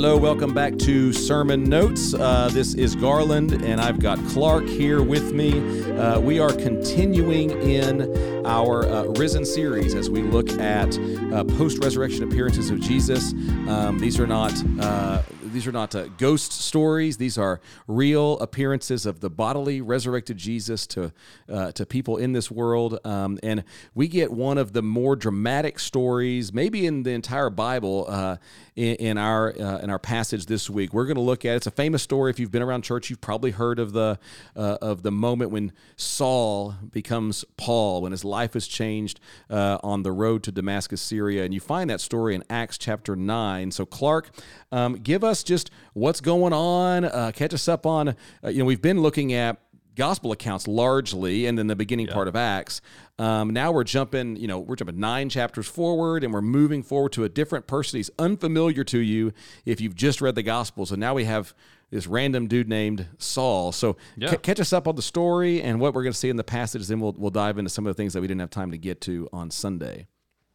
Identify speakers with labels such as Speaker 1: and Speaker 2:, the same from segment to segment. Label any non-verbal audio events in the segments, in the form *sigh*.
Speaker 1: hello. Welcome back to Sermon Notes. Uh, this is Garland, and I've got Clark here with me. Uh, we are continuing in our uh, Risen series as we look at uh, post resurrection appearances of Jesus. Um, these are not uh, these are not uh, ghost stories. These are real appearances of the bodily resurrected Jesus to uh, to people in this world. Um, and we get one of the more dramatic stories, maybe in the entire Bible, uh, in, in, our uh, in our passage this week. We're going to look at it's a famous story. If you've been around church, you've probably heard of the uh, of the moment when Saul becomes Paul, when his life is changed uh, on the road to Damascus, Syria. And you find that story in Acts chapter nine. So Clark, um, give us just what's going on. Uh, catch us up on, uh, you know, we've been looking at gospel accounts largely and then the beginning yeah. part of acts um, now we're jumping you know we're jumping nine chapters forward and we're moving forward to a different person he's unfamiliar to you if you've just read the gospels and now we have this random dude named saul so yeah. c- catch us up on the story and what we're going to see in the passage then we'll, we'll dive into some of the things that we didn't have time to get to on sunday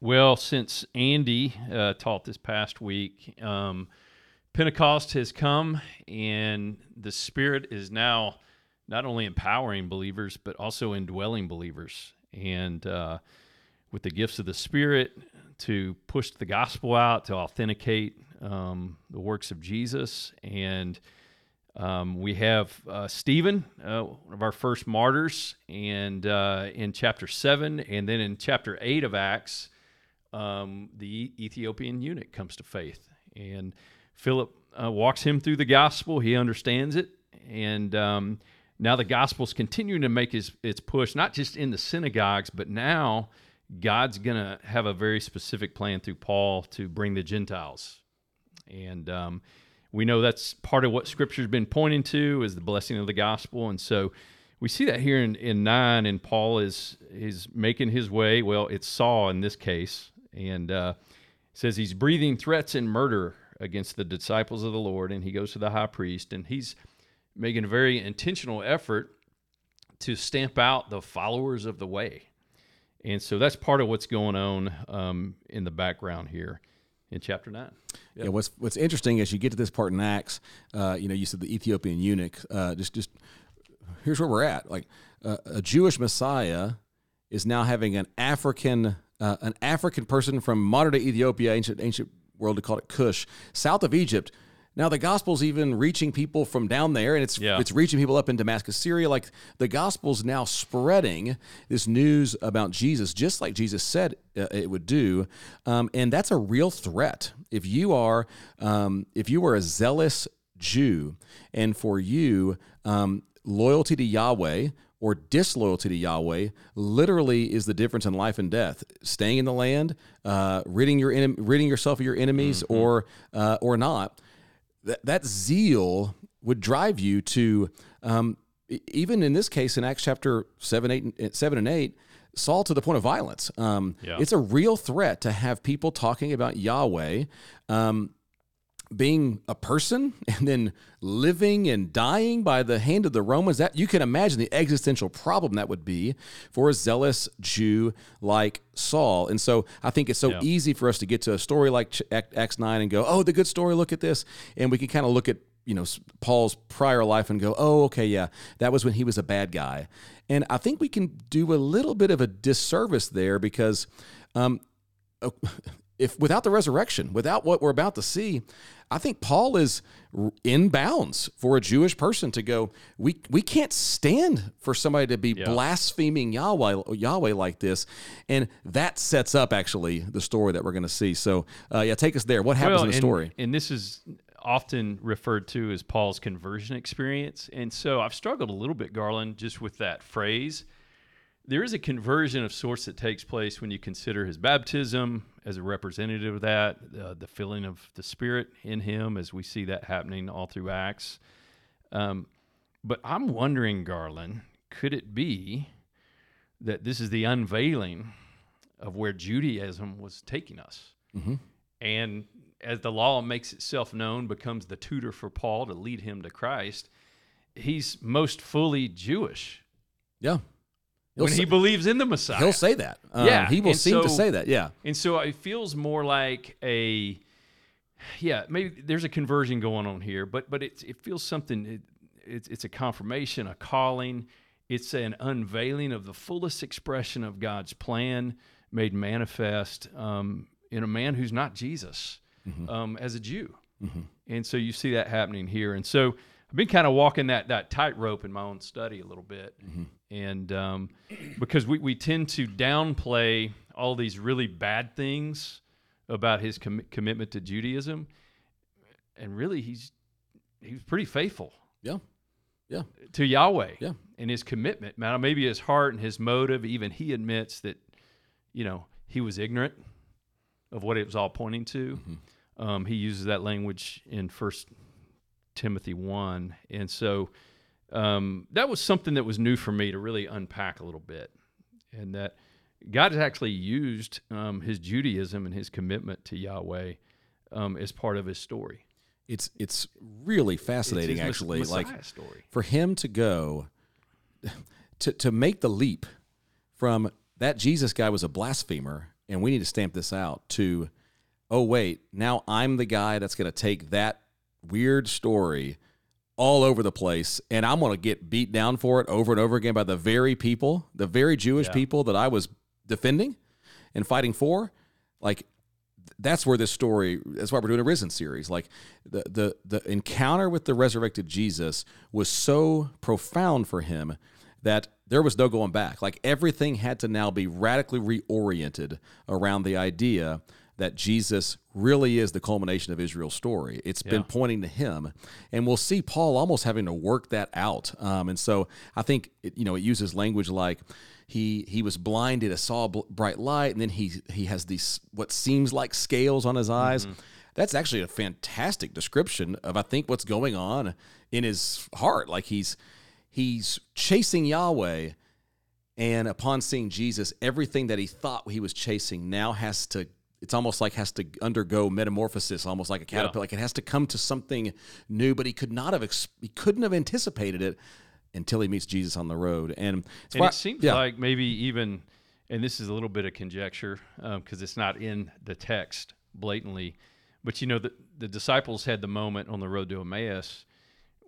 Speaker 2: well since andy uh, taught this past week um, Pentecost has come, and the Spirit is now not only empowering believers, but also indwelling believers. And uh, with the gifts of the Spirit to push the gospel out, to authenticate um, the works of Jesus. And um, we have uh, Stephen, uh, one of our first martyrs, and uh, in chapter 7, and then in chapter 8 of Acts, um, the Ethiopian eunuch comes to faith. And Philip uh, walks him through the gospel. He understands it. And um, now the gospel's continuing to make his, its push, not just in the synagogues, but now God's going to have a very specific plan through Paul to bring the Gentiles. And um, we know that's part of what Scripture's been pointing to is the blessing of the gospel. And so we see that here in, in 9, and Paul is, is making his way. Well, it's Saul in this case. And uh, says he's breathing threats and murder against the disciples of the Lord, and he goes to the high priest, and he's making a very intentional effort to stamp out the followers of the way. And so that's part of what's going on um, in the background here in chapter nine.
Speaker 1: Yep. Yeah, what's what's interesting as you get to this part in Acts, uh, you know, you said the Ethiopian eunuch. Uh, just just here's where we're at. Like uh, a Jewish Messiah is now having an African uh, an African person from modern day Ethiopia, ancient ancient world to call it Cush, south of Egypt. Now the gospel's even reaching people from down there, and it's yeah. it's reaching people up in Damascus, Syria. Like the gospel's now spreading this news about Jesus, just like Jesus said uh, it would do, um, and that's a real threat. If you are um, if you are a zealous Jew, and for you um, loyalty to Yahweh or disloyalty to Yahweh literally is the difference in life and death. Staying in the land, uh, ridding your ridding yourself of your enemies, mm-hmm. or uh, or not. That that zeal would drive you to um, even in this case in Acts chapter seven, eight, seven and eight. Saul to the point of violence. Um, yeah. It's a real threat to have people talking about Yahweh. Um, being a person *laughs* and then living and dying by the hand of the Romans, that you can imagine the existential problem that would be for a zealous Jew like Saul. And so I think it's so yeah. easy for us to get to a story like Acts 9 and go, oh, the good story, look at this. And we can kind of look at you know Paul's prior life and go, "Oh, okay, yeah, that was when he was a bad guy." And I think we can do a little bit of a disservice there because um, *laughs* if without the resurrection, without what we're about to see, I think Paul is in bounds for a Jewish person to go. We we can't stand for somebody to be yeah. blaspheming Yahweh Yahweh like this, and that sets up actually the story that we're going to see. So uh, yeah, take us there. What happens well, in the
Speaker 2: and,
Speaker 1: story?
Speaker 2: And this is often referred to as Paul's conversion experience, and so I've struggled a little bit, Garland, just with that phrase there is a conversion of sorts that takes place when you consider his baptism as a representative of that, uh, the filling of the Spirit in him, as we see that happening all through Acts. Um, but I'm wondering, Garland, could it be that this is the unveiling of where Judaism was taking us? Mm-hmm. And as the law makes itself known, becomes the tutor for Paul to lead him to Christ, he's most fully Jewish.
Speaker 1: Yeah.
Speaker 2: When say, he believes in the Messiah.
Speaker 1: He'll say that. Um, yeah. He will and seem so, to say that. Yeah.
Speaker 2: And so it feels more like a yeah, maybe there's a conversion going on here, but but it it feels something. It, it's it's a confirmation, a calling. It's an unveiling of the fullest expression of God's plan made manifest um, in a man who's not Jesus, um, as a Jew, and so you see that happening here. And so I've been kind of walking that that tightrope in my own study a little bit, and um, because we we tend to downplay all these really bad things about his com- commitment to Judaism, and really he's he was pretty faithful
Speaker 1: Yeah. Yeah.
Speaker 2: to Yahweh
Speaker 1: Yeah.
Speaker 2: and his commitment. Now, maybe his heart and his motive, even he admits that, you know, he was ignorant of what it was all pointing to. Um, he uses that language in First Timothy one, and so um, that was something that was new for me to really unpack a little bit, and that God has actually used um, his Judaism and his commitment to Yahweh um, as part of his story.
Speaker 1: It's it's really
Speaker 2: It's
Speaker 1: fascinating,
Speaker 2: Mess-
Speaker 1: actually. like
Speaker 2: story.
Speaker 1: for him to go *laughs* to to make the leap from that Jesus guy was a blasphemer and we need to stamp this out to oh wait now I'm the guy that's going to take that weird story all over the place and I'm going to get beat down for it over and over again by the very people the very Jewish
Speaker 2: Yeah.
Speaker 1: people that I was defending and fighting for. Like that's where this story that's why we're doing a risen series. Like the the the encounter with the resurrected jesus was so profound for him that there was no going back. Like everything had to now be radically reoriented around the idea that jesus really is the culmination of israel's story It's been pointing to him and we'll see paul almost having to work that out um, and so i think it, you know it uses language like he he was blinded, a saw bl- bright light, and then he he has these what seems like scales on his eyes. That's actually a fantastic description of I think what's going on in his heart. Like he's he's chasing Yahweh, and upon seeing Jesus, everything that he thought he was chasing now has to. It's almost like has to undergo metamorphosis, almost like a caterpillar. Like it has to come to something new, but he could not have. He couldn't have anticipated it until he meets Jesus on the road. And,
Speaker 2: And
Speaker 1: why-
Speaker 2: it seems
Speaker 1: yeah.
Speaker 2: like maybe even, and this is a little bit of conjecture um, because it's not in the text blatantly, but you know, the, the disciples had the moment on the road to Emmaus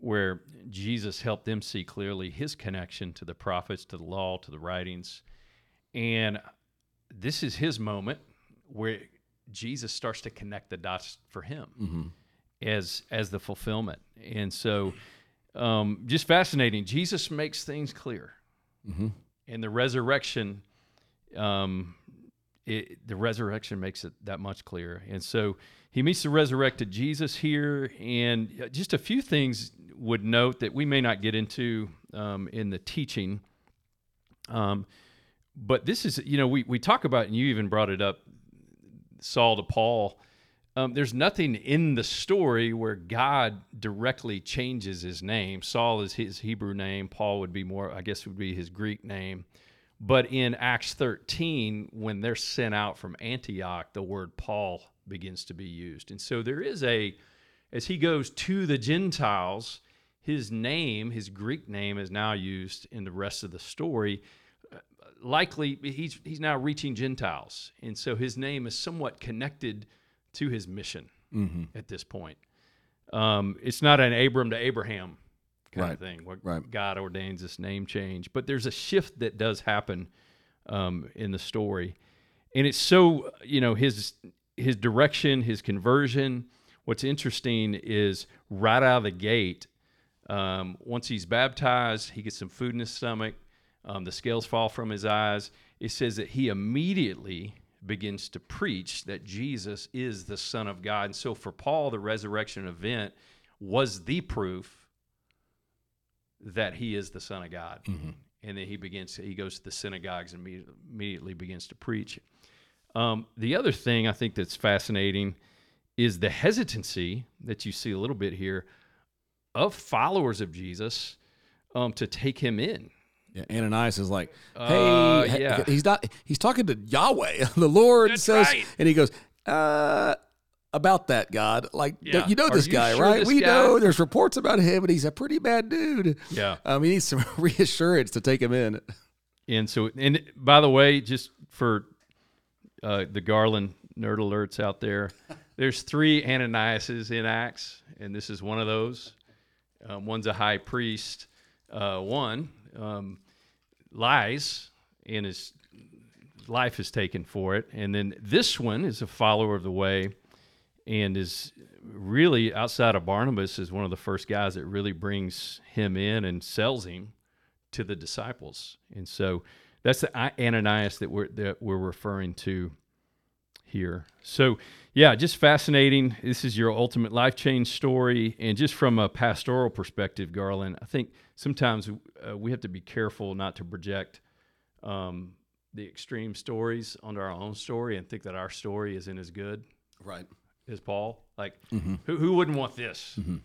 Speaker 2: where Jesus helped them see clearly his connection to the prophets, to the law, to the writings. And this is his moment where Jesus starts to connect the dots for him as as the fulfillment. And so um, just fascinating. Jesus makes things clear. And the resurrection um it, the resurrection makes it that much clearer. And so he meets the resurrected jesus here. And uh, just a few things would note that we may not get into um, in the teaching. Um, but this is you know we, we talk about and you even brought it up saul to paul um, there's nothing in the story where God directly changes his name. Saul is his Hebrew name. Paul would be more, I guess, would be his Greek name. But in Acts 13, when they're sent out from Antioch, the word Paul begins to be used. And so there is a, as he goes to the Gentiles, his name, his Greek name, is now used in the rest of the story. Likely, he's he's now reaching Gentiles, and so his name is somewhat connected to his mission at this point. Um, it's not an Abram to Abraham kind
Speaker 1: Right.
Speaker 2: of thing where
Speaker 1: Right.
Speaker 2: God ordains this name change, but there's a shift that does happen um, in the story, and it's so you know his his direction, his conversion. What's interesting is right out of the gate, um, once he's baptized, he gets some food in his stomach. Um, the scales fall from his eyes. It says that he immediately begins to preach that Jesus is the Son of God. And so for Paul, the resurrection event was the proof that he is the Son of God. And then he begins, he goes to the synagogues and immediately, immediately begins to preach. Um, the other thing I think that's fascinating is the hesitancy that you see a little bit here of followers of Jesus um, to take him in.
Speaker 1: Yeah, Ananias is like,
Speaker 2: Uh,
Speaker 1: hey, he-
Speaker 2: yeah.
Speaker 1: he's not. He's talking to Yahweh, *laughs* the Lord
Speaker 2: That's
Speaker 1: says,
Speaker 2: right.
Speaker 1: and he goes, uh, about that God, like
Speaker 2: Yeah.
Speaker 1: you know this guy,
Speaker 2: sure
Speaker 1: right?
Speaker 2: this
Speaker 1: we
Speaker 2: guy-
Speaker 1: know there's reports about him, and he's a pretty bad dude.
Speaker 2: Yeah.
Speaker 1: um, he needs some *laughs* reassurance to take him in.
Speaker 2: And so, and by the way, just for uh, the Garland nerd alerts out there, there's three Ananiases in Acts, and this is one of those. Um, one's a high priest. Uh, one um, lies, and his life is taken for it. And then this one is a follower of the way, and is really outside of Barnabas is one of the first guys that really brings him in and sells him to the disciples. And so that's the Ananias that we're that we're referring to here. So, yeah, just fascinating. This is your ultimate life change story. And just from a pastoral perspective, Garland, I think sometimes uh, we have to be careful not to project um, the extreme stories onto our own story and think that our story isn't as good.
Speaker 1: Right.
Speaker 2: As Paul. Like, mm-hmm. who, who wouldn't want this mm-hmm.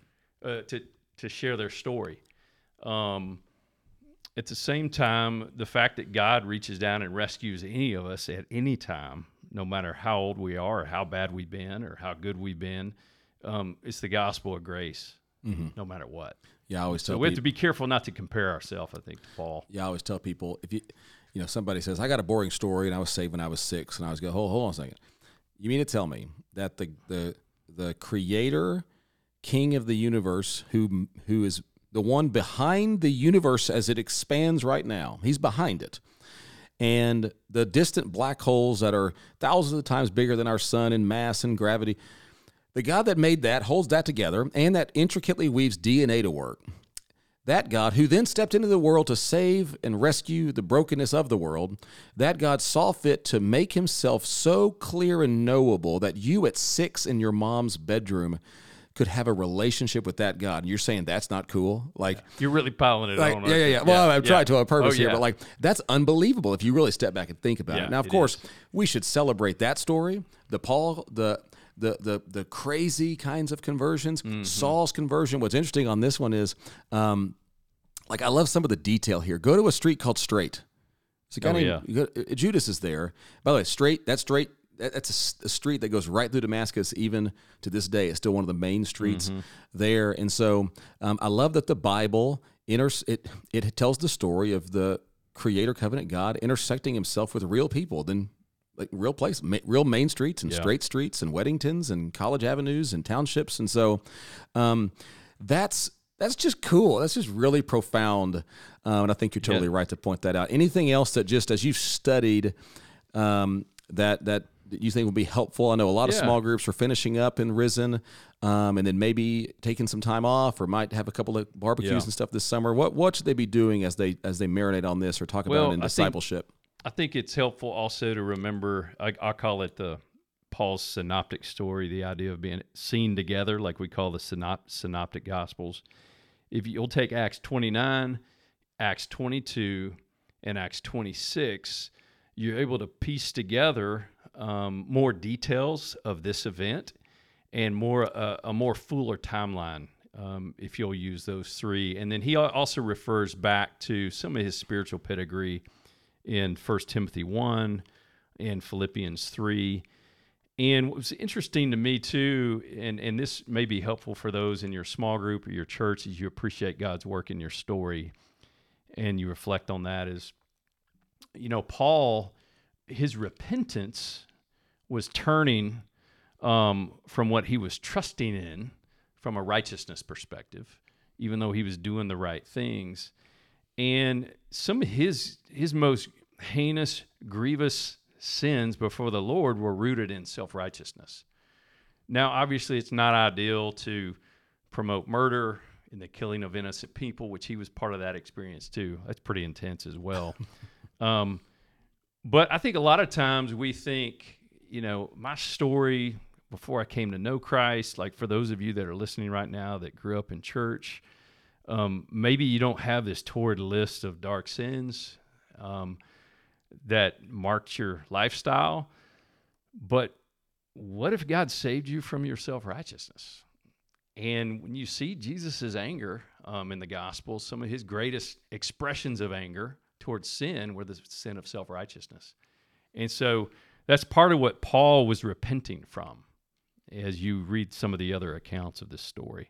Speaker 2: uh, to, to share their story? Um, at the same time, the fact that God reaches down and rescues any of us at any time no matter how old we are, or how bad we've been, or how good we've been. Um, it's the gospel of grace, mm-hmm. no matter what.
Speaker 1: Yeah, I always tell.
Speaker 2: So we have to be careful not to compare ourselves. I think, to Paul.
Speaker 1: Yeah, I always tell people if you, you know, somebody says I got a boring story and I was saved when I was six, and I was go, hold, hold on a second. You mean to tell me that the the the Creator, King of the universe, who who is the one behind the universe as it expands right now, he's behind it and the distant black holes that are thousands of times bigger than our sun in mass and gravity. The God that made that holds that together and that intricately weaves DNA to work. That God, who then stepped into the world to save and rescue the brokenness of the world, that God saw fit to make himself so clear and knowable that you at six in your mom's bedroom could have a relationship with that God. And you're saying that's not cool? Like
Speaker 2: you're really piling it
Speaker 1: like,
Speaker 2: on.
Speaker 1: Yeah, yeah, yeah. Well, I've tried to a purpose oh, here, but like that's unbelievable if you really step back and think about it. Now, of it course, is. we should celebrate that story. The Paul, the the the the crazy kinds of conversions. Mm-hmm. Saul's conversion. What's interesting on this one is, um, like I love some of the detail here. Go to a street called Straight. It's a guy oh, named yeah. Judas is there. By the way, Straight. That Straight that's a, a, street that goes right through Damascus. Even to this day, it's still one of the main streets mm-hmm. there. And so, um, I love that the Bible inter- it it tells the story of the Creator Covenant God intersecting Himself with real people. Then like real place, ma- real main streets and yeah. straight streets and Wedingtons and college avenues and townships. And so, um, that's that's just cool. That's just really profound. Um, and I think you're totally yeah. right to point that out. Anything else that just as you've studied um, that that you think would be helpful? I know a lot of small groups are finishing up in Risen, um, and then maybe taking some time off, or might have a couple of barbecues yeah. and stuff this summer. What what should they be doing as they as they marinate on this or talk well, about it in discipleship?
Speaker 2: I think, I think it's helpful also to remember. I, I call it the Paul's synoptic story, the idea of being seen together, like we call the synop- synoptic gospels. If you'll take Acts 29, Acts 22, and Acts 26, you're able to piece together um, more details of this event and more uh, a more fuller timeline um, if you'll use those three. And then he also refers back to some of his spiritual pedigree in 1 Timothy 1 and Philippians 3. And what was interesting to me too, and, and this may be helpful for those in your small group or your church as you appreciate God's work in your story and you reflect on that is, you know, Paul his repentance was turning um, from what he was trusting in from a righteousness perspective, even though he was doing the right things. And some of his his most heinous, grievous sins before the Lord were rooted in self righteousness. Now, obviously, it's not ideal to promote murder and the killing of innocent people, which he was part of that experience too. That's pretty intense as well. *laughs* um, but I think a lot of times we think, you know, my story before I came to know Christ, like for those of you that are listening right now that grew up in church, um, maybe you don't have this torrid list of dark sins um, that marked your lifestyle. But what if God saved you from your self righteousness? And when you see Jesus' anger um, in the gospel, some of his greatest expressions of anger towards sin were the sin of self righteousness. And so that's part of what Paul was repenting from as you read some of the other accounts of this story.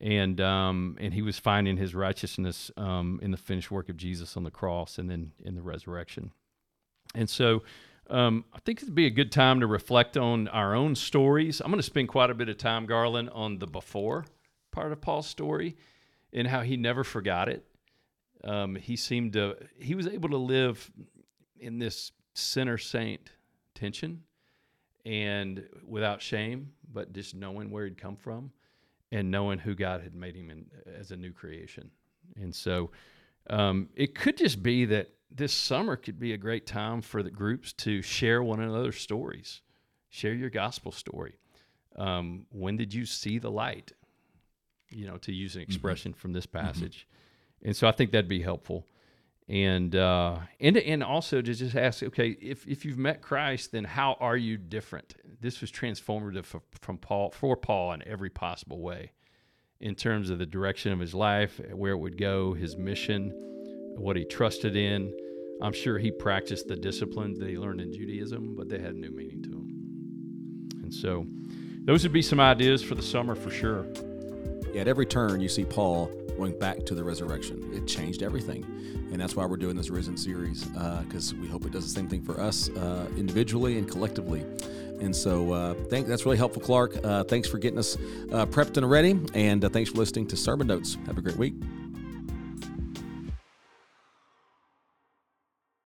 Speaker 2: And, um, and he was finding his righteousness um, in the finished work of Jesus on the cross and then in the resurrection. And so um, I think it'd be a good time to reflect on our own stories. I'm going to spend quite a bit of time, Garland, on the before part of Paul's story and how he never forgot it. Um, he seemed to, he was able to live in this sinner saint tension and without shame, but just knowing where he'd come from and knowing who God had made him in, as a new creation. And so um, it could just be that this summer could be a great time for the groups to share one another's stories, share your gospel story. Um, when did you see the light? You know, to use an mm-hmm. expression mm-hmm. from this mm-hmm. passage. And so I think that'd be helpful. And uh, and and also to just ask, okay, if, if you've met Christ, then how are you different? This was transformative for, from Paul for Paul in every possible way, in terms of the direction of his life, where it would go, his mission, what he trusted in. I'm sure he practiced the disciplines that he learned in Judaism, but they had new meaning to him. And so, those would be some ideas for the summer for sure.
Speaker 1: At every turn, you see Paul going back to the resurrection. It changed everything. And that's why we're doing this Risen series, because uh, we hope it does the same thing for us uh, individually and collectively. And so, uh, thank, that's really helpful, Clark. Uh, thanks for getting us uh, prepped and ready. And uh, thanks for listening to Sermon Notes. Have a great week.